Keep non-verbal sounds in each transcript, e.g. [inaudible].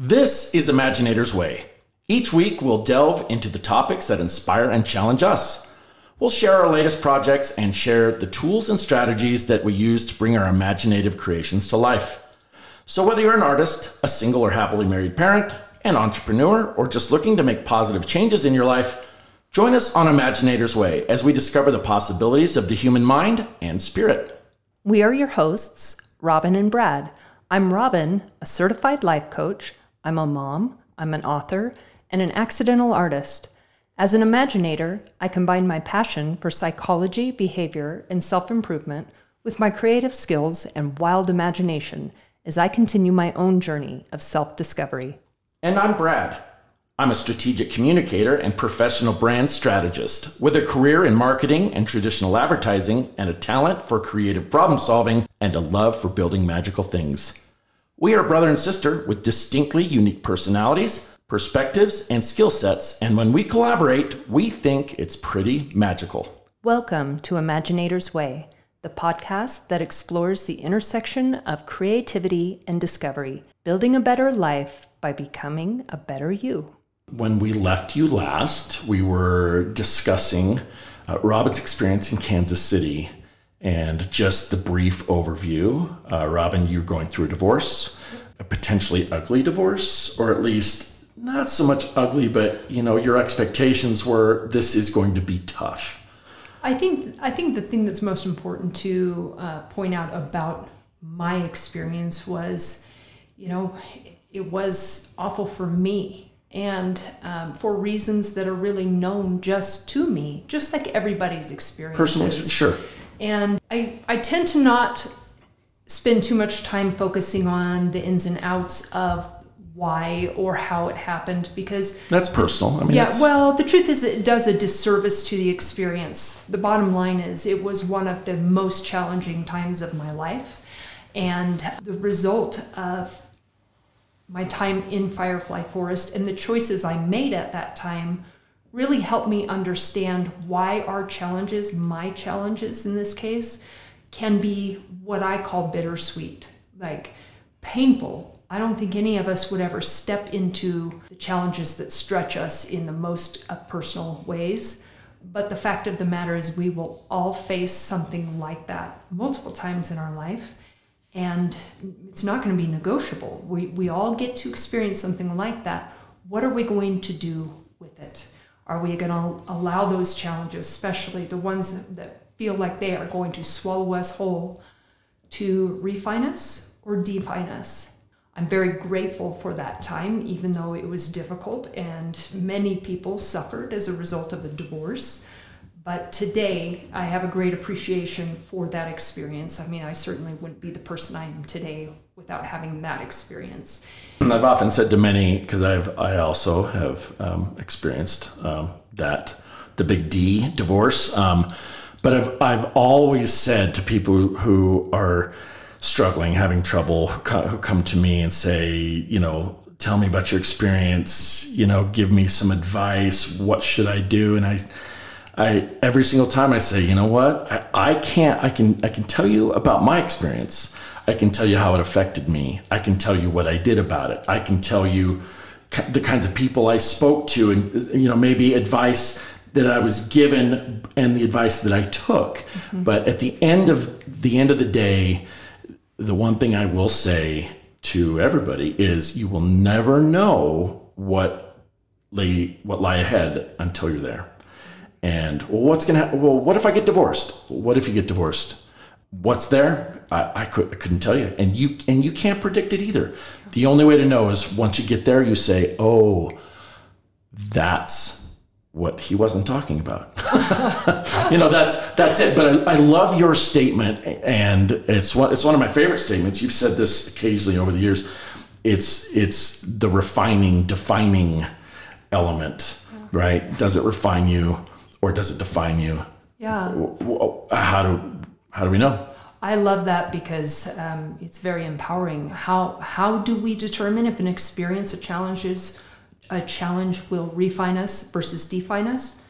This is Imaginator's Way. Each week, we'll delve into the topics that inspire and challenge us. We'll share our latest projects and share the tools and strategies that we use to bring our imaginative creations to life. So, whether you're an artist, a single or happily married parent, an entrepreneur, or just looking to make positive changes in your life, join us on Imaginator's Way as we discover the possibilities of the human mind and spirit. We are your hosts, Robin and Brad. I'm Robin, a certified life coach. I'm a mom, I'm an author, and an accidental artist. As an imaginator, I combine my passion for psychology, behavior, and self improvement with my creative skills and wild imagination as I continue my own journey of self discovery. And I'm Brad. I'm a strategic communicator and professional brand strategist with a career in marketing and traditional advertising and a talent for creative problem solving and a love for building magical things. We are brother and sister with distinctly unique personalities, perspectives, and skill sets, and when we collaborate, we think it's pretty magical. Welcome to Imaginator's Way, the podcast that explores the intersection of creativity and discovery, building a better life by becoming a better you. When we left you last, we were discussing uh, Robin's experience in Kansas City and just the brief overview. Uh, Robin, you're going through a divorce, a potentially ugly divorce, or at least not so much ugly, but you know your expectations were this is going to be tough. I think I think the thing that's most important to uh, point out about my experience was, you know, it was awful for me and um, for reasons that are really known just to me, just like everybody's experience. Personally, sure. And I, I tend to not spend too much time focusing on the ins and outs of why or how it happened because that's personal. I mean, yeah. Well, the truth is, it does a disservice to the experience. The bottom line is, it was one of the most challenging times of my life, and the result of my time in Firefly Forest and the choices I made at that time really helped me understand why our challenges, my challenges in this case, can be what I call bittersweet, like painful. I don't think any of us would ever step into the challenges that stretch us in the most personal ways. But the fact of the matter is, we will all face something like that multiple times in our life and it's not going to be negotiable. We, we all get to experience something like that. What are we going to do with it? Are we going to allow those challenges, especially the ones that, feel like they are going to swallow us whole, to refine us or define us? I'm very grateful for that time, even though it was difficult and many people suffered as a result of a divorce. But today, I have a great appreciation for that experience. I mean, I certainly wouldn't be the person I am today without having that experience. And I've often said to many, because I've I also have um, experienced um, that the big D divorce. Um, but I've I've always said to people who are struggling, having trouble, who come to me and say, you know, tell me about your experience. You know, give me some advice. What should I do? And I I every single time I say, you know what, I, I can't. I can I can tell you about my experience. I can tell you how it affected me. I can tell you what I did about it. I can tell you the kinds of people I spoke to, and you know maybe advice that I was given and the advice that I took. Mm-hmm. But at the end of the end of the day, the one thing I will say to everybody is you will never know what lay what lie ahead until you're there. And well, what's gonna happen? Well, what if I get divorced? What if you get divorced? What's there? I, I, could, I couldn't tell you, and you and you can't predict it either. The only way to know is once you get there, you say, "Oh, that's what he wasn't talking about." [laughs] you know, that's that's it. But I, I, love your statement, and it's one it's one of my favorite statements. You've said this occasionally over the years. It's it's the refining, defining element, right? Does it refine you? or does it define you? Yeah. How do how do we know? I love that because um, it's very empowering. How how do we determine if an experience, a challenge is a challenge will refine us versus define us?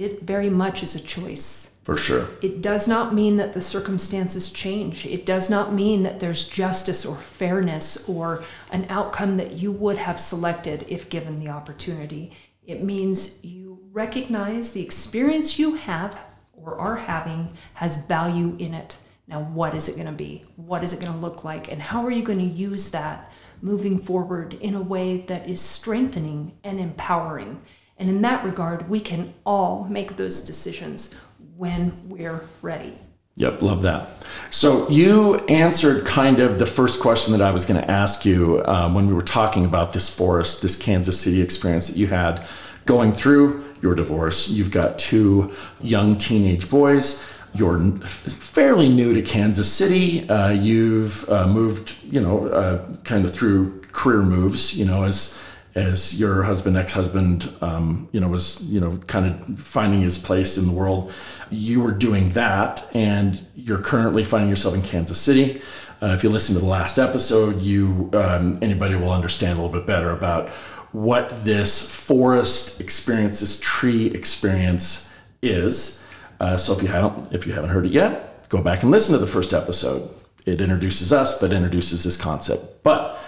it very much is a choice. For sure. It does not mean that the circumstances change. It does not mean that there's justice or fairness or an outcome that you would have selected if given the opportunity. It means you recognize the experience you have or are having has value in it. Now, what is it going to be? What is it going to look like? And how are you going to use that moving forward in a way that is strengthening and empowering? And in that regard, we can all make those decisions when we're ready. Yep, love that. So you answered kind of the first question that I was going to ask you um, when we were talking about this forest, this Kansas City experience that you had going through your divorce. You've got two young teenage boys. You're fairly new to Kansas City. Uh, you've uh, moved, you know, uh, kind of through career moves, you know, as as your husband, ex-husband, um, you know, was you know kind of finding his place in the world. You were doing that, and you're currently finding yourself in Kansas City. Uh, if you listen to the last episode, you um, anybody will understand a little bit better about what this forest experience, this tree experience is. Uh, so if you haven't if you haven't heard it yet, go back and listen to the first episode. It introduces us, but introduces this concept. But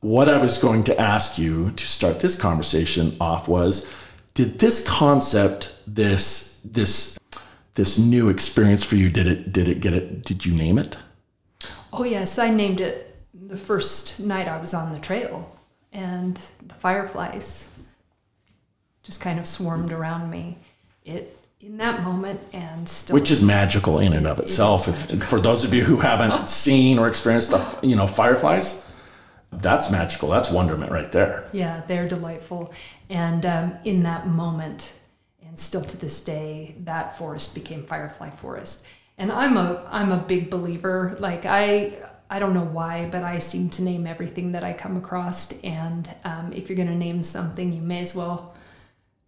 what I was going to ask you to start this conversation off was did this concept this this this new experience for you did it did it get it did you name it oh yes i named it the first night i was on the trail and the fireflies just kind of swarmed around me it in that moment and still which is magical in and of itself if, for those of you who haven't [laughs] seen or experienced the, you know fireflies that's magical. That's wonderment right there. Yeah, they're delightful. And um, in that moment, and still to this day, that forest became Firefly Forest. And I'm a I'm a big believer. Like I I don't know why, but I seem to name everything that I come across. And um, if you're going to name something, you may as well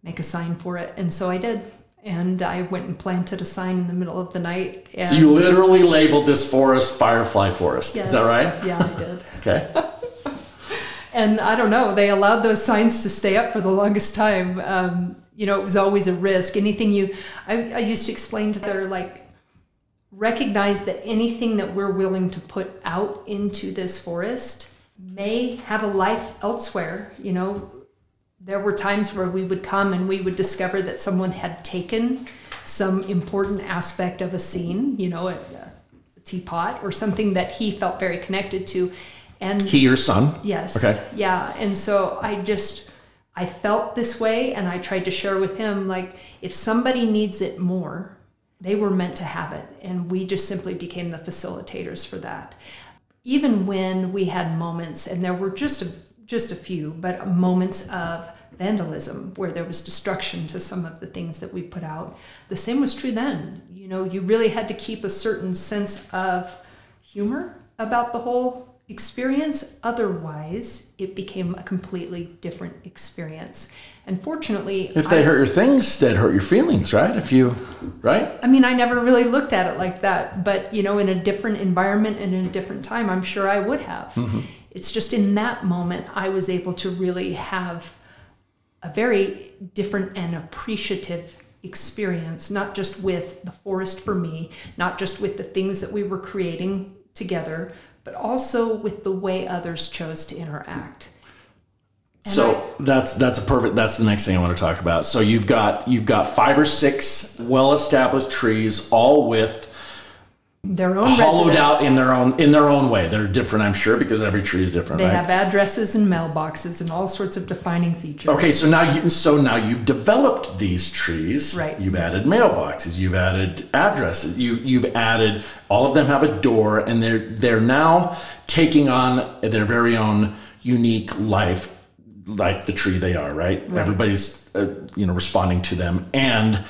make a sign for it. And so I did. And I went and planted a sign in the middle of the night. so you literally labeled this forest Firefly Forest. Yes. Is that right? Yeah, I did. [laughs] okay. [laughs] and I don't know, they allowed those signs to stay up for the longest time. Um, you know, it was always a risk. Anything you, I, I used to explain to their like, recognize that anything that we're willing to put out into this forest may have a life elsewhere. You know, there were times where we would come and we would discover that someone had taken some important aspect of a scene, you know, a, a teapot or something that he felt very connected to and he your son? Yes. Okay. Yeah and so i just i felt this way and i tried to share with him like if somebody needs it more they were meant to have it and we just simply became the facilitators for that. Even when we had moments and there were just a, just a few but moments of vandalism where there was destruction to some of the things that we put out the same was true then. You know you really had to keep a certain sense of humor about the whole experience. Otherwise, it became a completely different experience. And fortunately, if they I, hurt your things, that hurt your feelings, right? If you, right? I mean, I never really looked at it like that, but you know, in a different environment and in a different time, I'm sure I would have. Mm-hmm. It's just in that moment I was able to really have a very different and appreciative experience, not just with the forest for me, not just with the things that we were creating together, but also with the way others chose to interact. And so I, that's that's a perfect that's the next thing I want to talk about. So you've got you've got five or six well established trees all with their own hollowed residents. out in their own in their own way. They're different, I'm sure, because every tree is different. They right? have addresses and mailboxes and all sorts of defining features. Okay, so now you so now you've developed these trees. Right. You've added mailboxes. You've added addresses. You you've added all of them have a door, and they're they're now taking on their very own unique life, like the tree they are. Right. right. Everybody's uh, you know responding to them and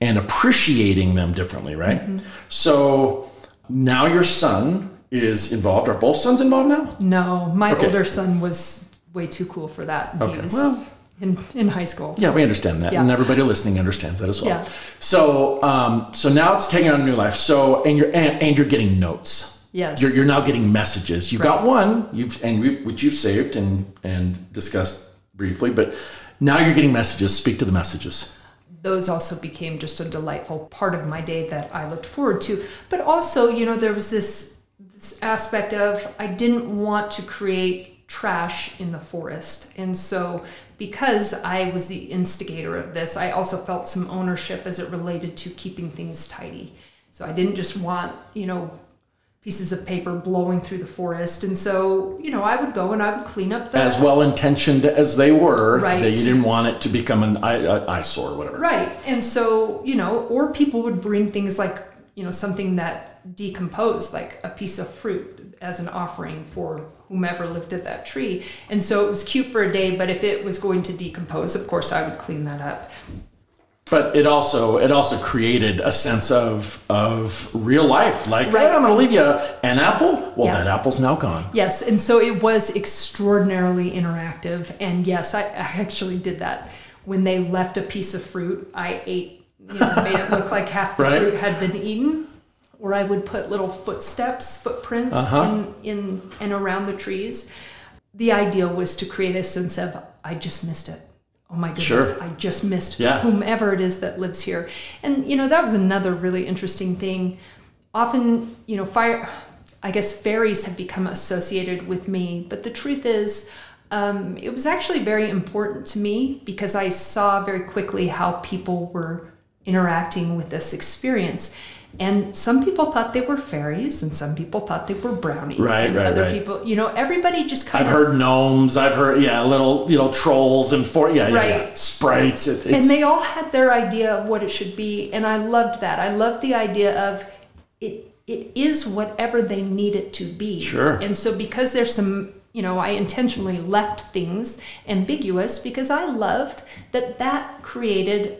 and appreciating them differently. Right. Mm-hmm. So now your son is involved. Are both sons involved now? No, my okay. older son was way too cool for that. Okay. well, in, in high school. Yeah, we understand that, yeah. and everybody listening understands that as well. Yeah. So, um, so now it's taking on a new life. So, and you're and, and you're getting notes. Yes. You're, you're now getting messages. You right. got one, you've and we've, which you've saved and and discussed briefly, but now you're getting messages. Speak to the messages those also became just a delightful part of my day that I looked forward to. But also, you know, there was this this aspect of I didn't want to create trash in the forest. And so because I was the instigator of this, I also felt some ownership as it related to keeping things tidy. So I didn't just want, you know, pieces of paper blowing through the forest. And so, you know, I would go and I would clean up the. As well intentioned as they were, Right. that you didn't want it to become an uh, eyesore or whatever. Right. And so, you know, or people would bring things like, you know, something that decomposed, like a piece of fruit as an offering for whomever lived at that tree. And so it was cute for a day, but if it was going to decompose, of course I would clean that up. But it also it also created a sense of of real life. Like, Right. "Hey, I'm going to leave you an apple. Well, Yeah. that apple's now gone. Yes, and so it was extraordinarily interactive. And yes, I, I actually did that. When they left a piece of fruit, I ate, you know, made it look like half the [laughs] Right. fruit had been eaten. Or I would put little footsteps, footprints Uh-huh. in, in and around the trees. The idea was to create a sense of, I just missed it. Oh my goodness, Sure. I just missed Yeah. whomever it is that lives here. And, you know, that was another really interesting thing. Often, you know, fire, I guess fairies have become associated with me, but the truth is, um, it was actually very important to me because I saw very quickly how people were interacting with this experience. And some people thought they were fairies, and some people thought they were brownies. Right, and right, other right. people, you know, everybody just kind of I've heard gnomes. I've heard yeah, little you know trolls and for yeah, yeah, yeah. Sprites. It, and they all had their idea of what it should be and i loved that i loved the idea of it it is whatever they need it to be Sure. and so because there's some you know i intentionally left things ambiguous because i loved that that created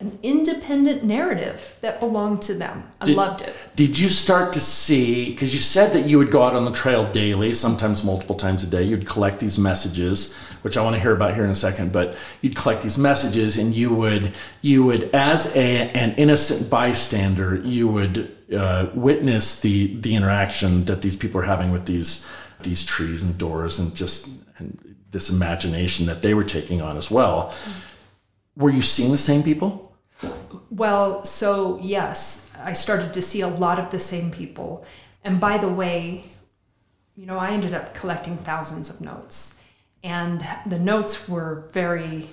an independent narrative that belonged to them i Did- loved it Did you start to see, because you said that you would go out on the trail daily, sometimes multiple times a day, you'd collect these messages, which I want to hear about here in a second, but you'd collect these messages and you would, you would, as a, an innocent bystander, you would uh, witness the, the interaction that these people are having with these, these trees and doors and just and this imagination that they were taking on as well. Were you seeing the same people? Well, so yes, I started to see a lot of the same people. And by the way, you know, I ended up collecting thousands of notes. And the notes were very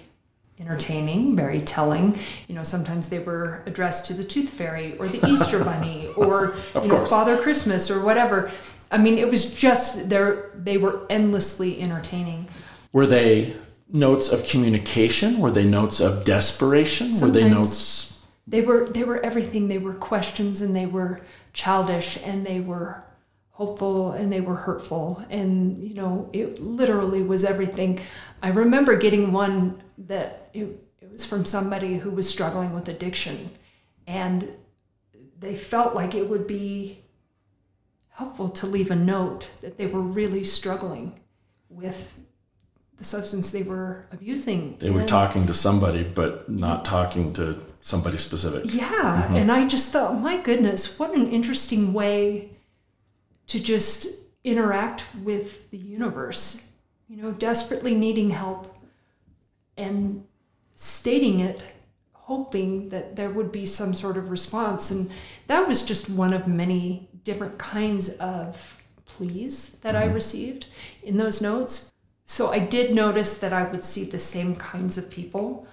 entertaining, very telling. You know, sometimes they were addressed to the Tooth Fairy or the Easter [laughs] Bunny or you know. Father Christmas or whatever. I mean, it was just there they were endlessly entertaining. Were they notes of communication? Were they notes of desperation? Were they notes? they were they were everything they were questions and they were childish and they were hopeful and they were hurtful and you know it literally was everything i remember getting one that it, it was from somebody who was struggling with addiction and they felt like it would be helpful to leave a note that they were really struggling with the substance they were abusing They were And- talking to somebody, but not talking to somebody specific. yeah, mm-hmm. and I just thought, my goodness, what an interesting way to just interact with the universe. You know, desperately needing help and stating it, hoping that there would be some sort of response. And that was just one of many different kinds of pleas that I mm-hmm. received in those notes. So I did notice that I would see the same kinds of people.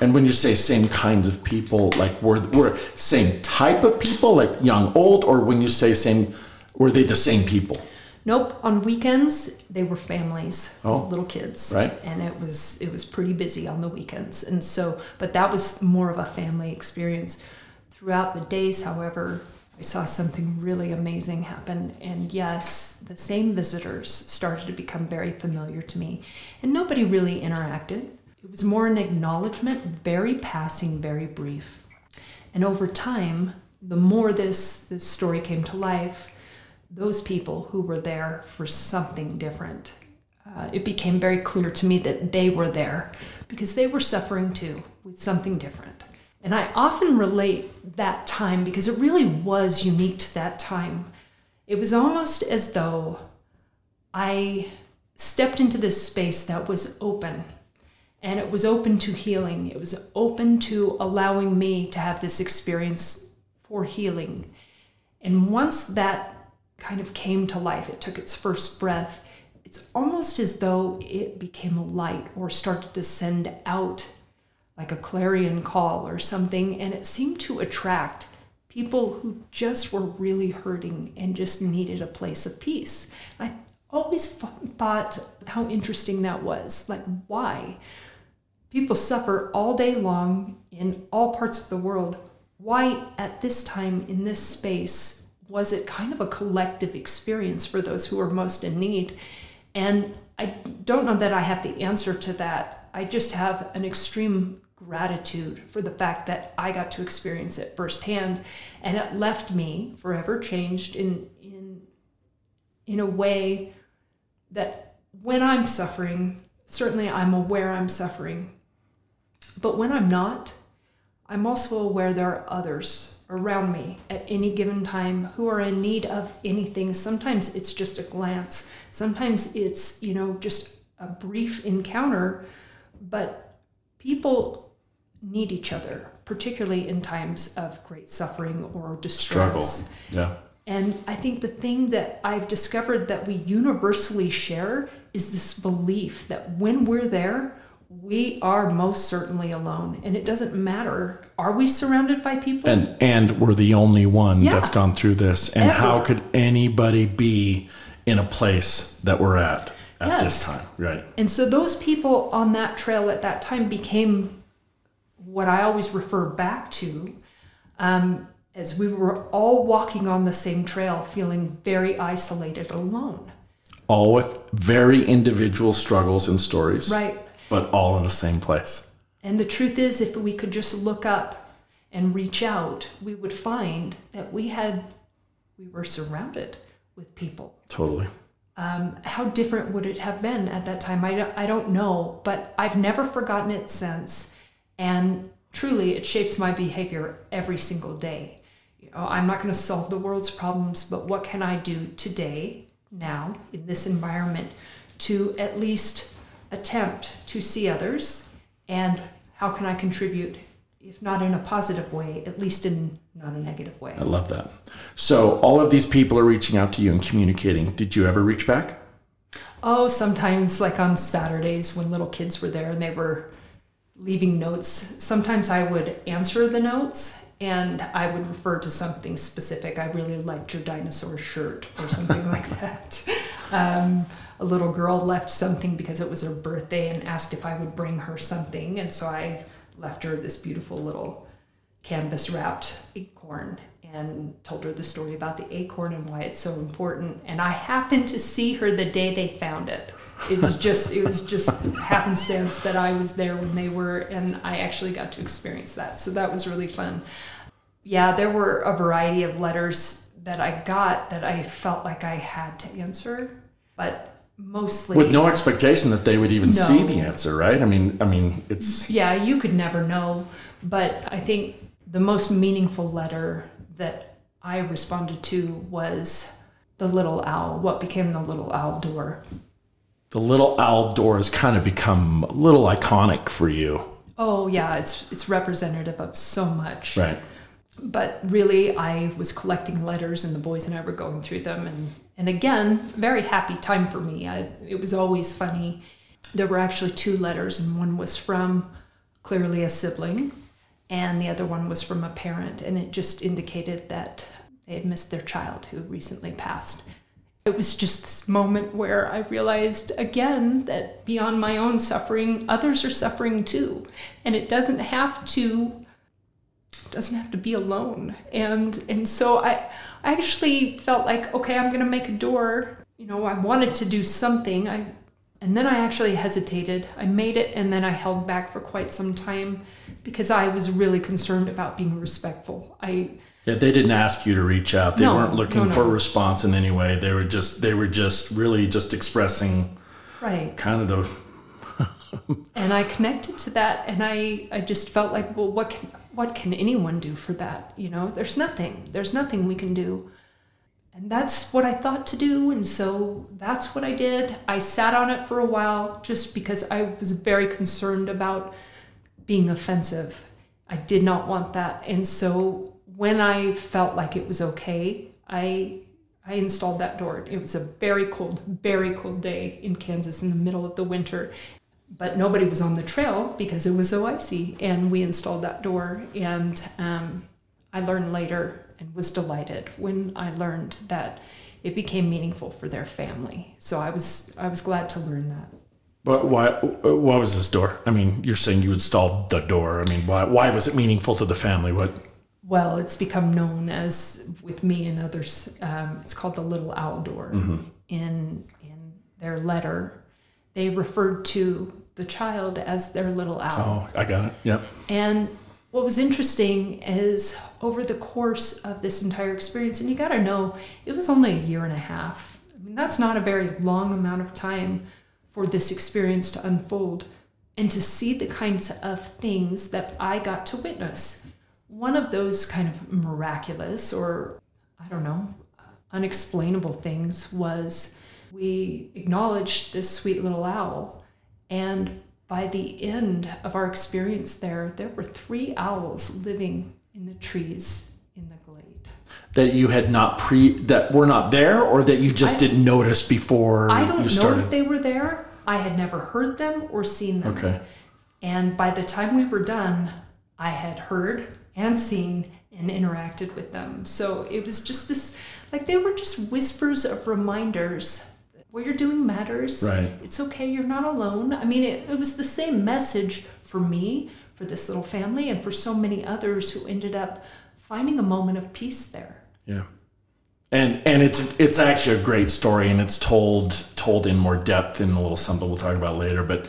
And when you say same kinds of people, like were were same type of people, like young, old, or when you say same, were they the same people? Nope. On weekends, they were families Oh. with little kids, Right. And it was it was pretty busy on the weekends, and so but that was more of a family experience. Throughout the days, however, I saw something really amazing happen, and yes, the same visitors started to become very familiar to me, and nobody really interacted. It was more an acknowledgement, very passing, very brief. And over time, the more this this story came to life, those people who were there for something different, uh, it became very clear to me that they were there because they were suffering too with something different. And I often relate that time because it really was unique to that time. It was almost as though I stepped into this space that was open And it was open to healing. It was open to allowing me to have this experience for healing. And once that kind of came to life, it took its first breath, it's almost as though it became a light or started to send out like a clarion call or something. And it seemed to attract people who just were really hurting and just needed a place of peace. I always thought how interesting that was. Like, why? People suffer all day long in all parts of the world. Why, at this time in this space, was it kind of a collective experience for those who are most in need? And I don't know that I have the answer to that. I just have an extreme gratitude for the fact that I got to experience it firsthand and it left me forever changed in in in a way that when I'm suffering, certainly I'm aware I'm suffering. But when I'm not, I'm also aware there are others around me at any given time who are in need of anything. Sometimes it's just a glance. Sometimes it's, you know, just a brief encounter, but people need each other, particularly in times of great suffering or distress. Struggle. Yeah. And I think the thing that I've discovered that we universally share is this belief that when we're there, we are most certainly alone. And it doesn't matter. Are we surrounded by people? And and we're the only one Yeah. that's gone through this. And Ever. how could anybody be in a place that we're at at this time? Right. And so those people on that trail at that time became what I always refer back to um, as we were all walking on the same trail, feeling very isolated, alone. All with very individual struggles and stories. Right. But all in the same place. And the truth is, if we could just look up and reach out, we would find that we had, we were surrounded with people. Totally. Um, how different would it have been at that time? I don't, I don't know, but I've never forgotten it since. And truly, it shapes my behavior every single day. You know, I'm not going to solve the world's problems, but what can I do today, now, in this environment, to at least attempt to see others? And how can I contribute, if not in a positive way, at least in not a negative way? I love that. So all of these people are reaching out to you and communicating. Did you ever reach back? Oh, sometimes like on Saturdays when little kids were there and they were leaving notes, sometimes I would answer the notes and I would refer to something specific. I really liked your dinosaur shirt or something [laughs] like that. Um, a little girl left something because it was her birthday and asked if I would bring her something. And so I left her this beautiful little canvas wrapped acorn and told her the story about the acorn and why it's so important. And I happened to see her the day they found it. It was just it was just happenstance that I was there when they were and I actually got to experience that. So that was really fun. Yeah, there were a variety of letters that I got that I felt like I had to answer, but mostly With no expectation that they would even see the answer, right? I mean, I mean, it's yeah, you could never know. But I think the most meaningful letter that I responded to was the little owl, what became the little owl door. The little owl door has kind of become a little iconic for you, Oh yeah, it's it's representative of so much. right? But really I was collecting letters and the boys and I were going through them and and again, very happy time for me. I, it was always funny. There were actually two letters and one was from clearly a sibling and the other one was from a parent and it just indicated that they had missed their child who recently passed. It was just this moment where I realized again that beyond my own suffering, others are suffering too. And it doesn't have to doesn't have to be alone. And and so I I actually felt like, okay, I'm gonna make a door. You know, I wanted to do something. I and then I actually hesitated. I made it and then I held back for quite some time because I was really concerned about being respectful. I Yeah, they didn't ask you to reach out. They No, weren't looking no, for a response in any way. They were just they were just really just expressing right. kind of [laughs] and I connected to that and I, I just felt like well what can what can anyone do for that you know there's nothing there's nothing we can do and that's what I thought to do. And so that's what I did. I sat on it for a while just because I was very concerned about being offensive. I did not want that. And so when I felt like it was okay, I I installed that door. It was a very cold, very cold day in Kansas in the middle of the winter. But nobody was on the trail because it was so icy. And we installed that door. And um, I learned later and was delighted when I learned that it became meaningful for their family. So I was I was glad to learn that. But why? Why was this door? I mean, you're saying you installed the door. I mean, why? Why was it meaningful to the family? What? Well, it's become known as with me and others. Um, it's called the Little Owl Door. Mm-hmm. In in their letter, they referred to the child as their little owl. Oh, I got it. Yep. And what was interesting is over the course of this entire experience, and you got to know it was only a year and a half. I mean, that's not a very long amount of time for this experience to unfold and to see the kinds of things that I got to witness. One of those kind of miraculous or, I don't know, unexplainable things was we acknowledged this sweet little owl and by the end of our experience there, there were three owls living in the trees in the glade. That you had not pre that were not there, or that you just I- didn't notice before I don't know if they were there. I had never heard them or seen them. okay. And by the time we were done, I had heard and seen and interacted with them. So it was just this like they were just whispers of reminders. What you're doing matters. Right. It's okay. You're not alone. I mean, it, it was the same message for me, for this little family, and for so many others who ended up finding a moment of peace there. Yeah. And and it's it's actually a great story, and it's told told in more depth in a little something we'll talk about later. But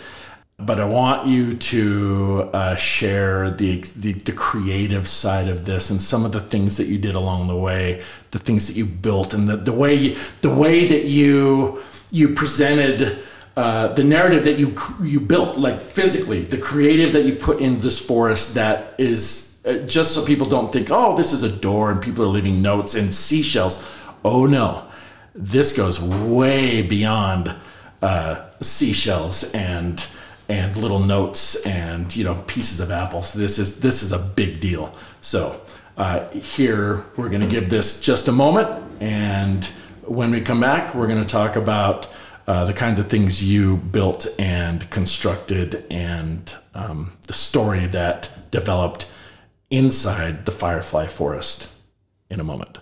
but I want you to uh, share the, the the creative side of this and some of the things that you did along the way, the things that you built, and the, the way you, the way that you you presented uh, the narrative that you you built, like physically, the creative that you put in this forest that is uh, just so people don't think, oh, this is a door and people are leaving notes and seashells. Oh no, this goes way beyond uh, seashells and and little notes and you know pieces of apples. This is this is a big deal. So uh, here we're going to give this just a moment, and when we come back, we're going to talk about uh, the kinds of things you built and constructed and um, the story that developed inside the Firefly Forest in a moment.